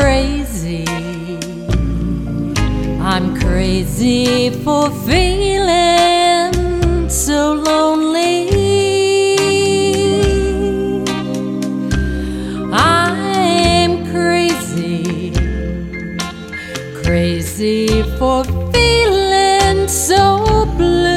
crazy. I'm crazy for feeling so lonely. I'm crazy, crazy for feeling so blue.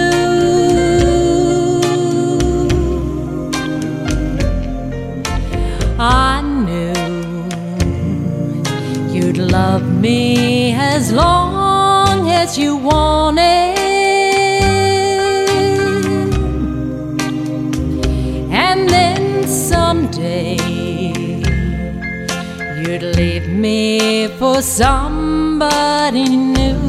Me as long as you wanted. And then someday you'd leave me for somebody new.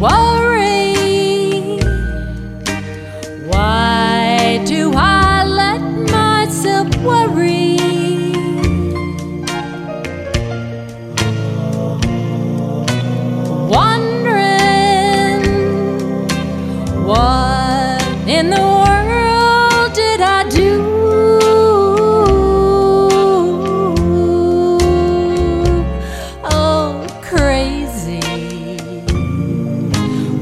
Worry.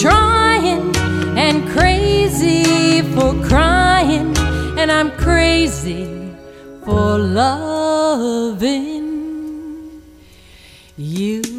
trying and crazy for crying, and I'm crazy for loving you.